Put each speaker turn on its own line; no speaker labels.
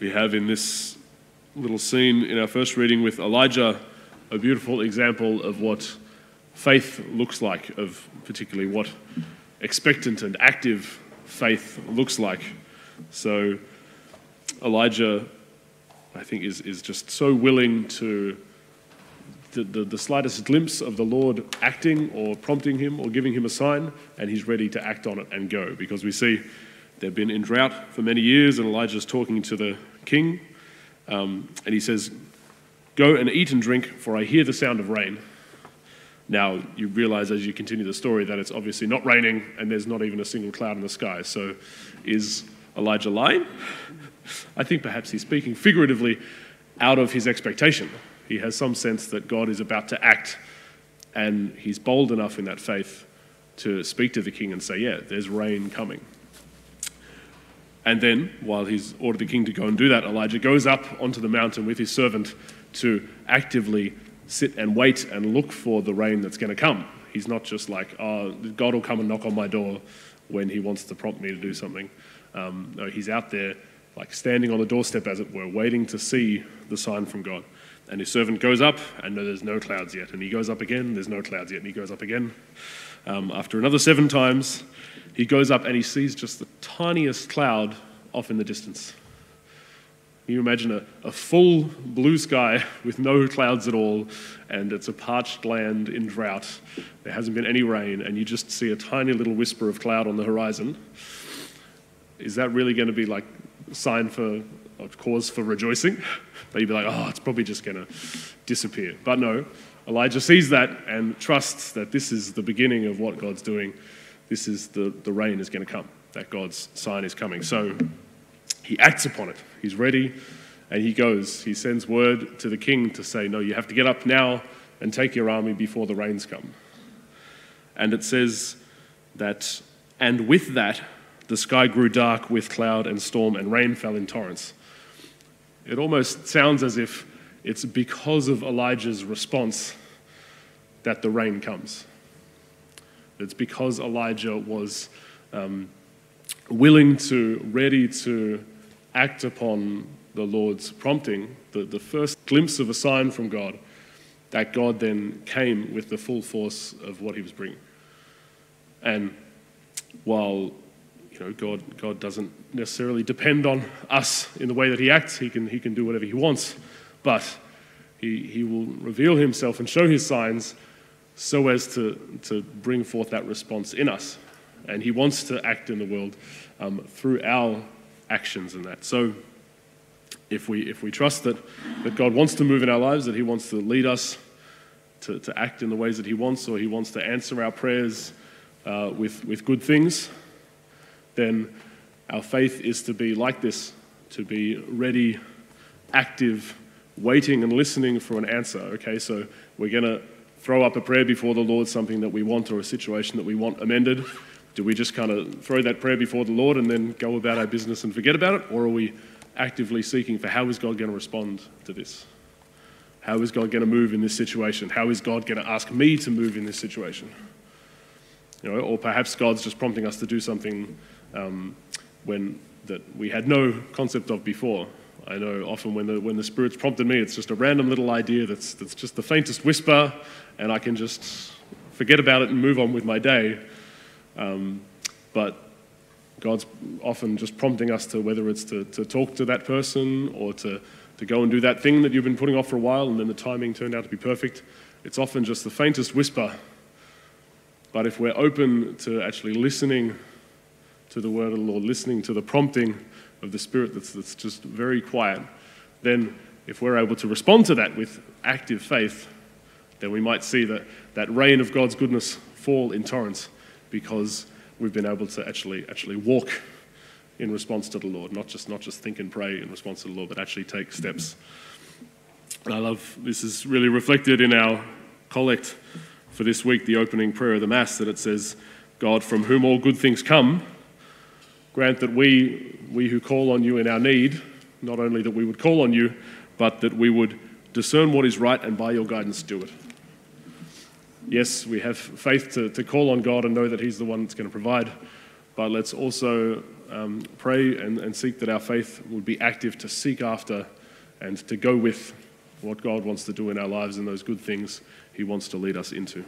We have in this little scene in our first reading with Elijah a beautiful example of what faith looks like, of particularly what expectant and active faith looks like. So, Elijah, I think, is, is just so willing to the, the, the, slightest glimpse of the Lord acting or prompting him or giving him a sign, and he's ready to act on it and go. Because we see they've been in drought for many years, and Elijah's talking to the king, um, and he says, Go and eat and drink, for I hear the sound of rain. Now, you realize as you continue the story that it's obviously not raining and there's not even a single cloud in the sky. So, is Elijah lying? I think perhaps he's speaking figuratively out of his expectation. He has some sense that God is about to act, and he's bold enough in that faith to speak to the king and say, Yeah, there's rain coming. And then, while he's ordered the king to go and do that, Elijah goes up onto the mountain with his servant to actively sit and wait and look for the rain that's going to come. He's not just like, oh, God will come and knock on my door when he wants to prompt me to do something. Um, no, he's out there, like standing on the doorstep, as it were, waiting to see the sign from God. And his servant goes up, and no, there's no clouds yet. And he goes up again, there's no clouds yet. And he goes up again. Um, after another seven times, he goes up and he sees just the tiniest cloud off in the distance. Can you imagine a, a full blue sky with no clouds at all, and it's a parched land in drought. There hasn't been any rain, and you just see a tiny little whisper of cloud on the horizon. Is that really going to be like a sign for a cause for rejoicing? That you'd be like, oh, it's probably just going to disappear. But no, Elijah sees that and trusts that this is the beginning of what God's doing. This is the, the rain is going to come, that God's sign is coming. So he acts upon it. He's ready and he goes. He sends word to the king to say, No, you have to get up now and take your army before the rains come. And it says that, and with that, the sky grew dark with cloud and storm, and rain fell in torrents. It almost sounds as if it's because of Elijah's response that the rain comes. It's because Elijah was um, willing to, ready to act upon the Lord's prompting, the, the first glimpse of a sign from God, that God then came with the full force of what he was bringing. And while you know, God, God doesn't necessarily depend on us in the way that he acts, he can, he can do whatever he wants, but he, he will reveal himself and show his signs so as to, to bring forth that response in us. And he wants to act in the world um, through our actions and that. So if we, if we trust that, that God wants to move in our lives, that He wants to lead us to, to act in the ways that He wants, or He wants to answer our prayers uh, with, with good things, then our faith is to be like this, to be ready, active, waiting and listening for an answer. Okay, so we're going to throw up a prayer before the Lord, something that we want or a situation that we want amended. Do we just kind of throw that prayer before the Lord and then go about our business and forget about it? Or are we actively seeking for how is God going to respond to this? How is God going to move in this situation? How is God going to ask me to move in this situation? You know, or perhaps God's just prompting us to do something um, when that we had no concept of before. I know often when the, when the Spirit's prompted me, it's just a random little idea that's, that's just the faintest whisper, and I can just forget about it and move on with my day. Um, but God's often just prompting us to whether it's to, to talk to that person or to, to go and do that thing that you've been putting off for a while and then the timing turned out to be perfect. It's often just the faintest whisper. But if we're open to actually listening to the word of the Lord, listening to the prompting of the Spirit that's, that's just very quiet, then if we're able to respond to that with active faith, then we might see that, that rain of God's goodness fall in torrents because we've been able to actually actually walk in response to the Lord, not just not just think and pray in response to the Lord, but actually take steps. And I love this is really reflected in our collect for this week, the opening prayer of the Mass, that it says, God, from whom all good things come, grant that we, we who call on you in our need, not only that we would call on you, but that we would discern what is right and by your guidance do it yes, we have faith to, to call on God and know that He's the one that's going to provide, but let's also um, pray and, and seek that our faith would be active to seek after and to go with what God wants to do in our lives and those good things He wants to lead us into.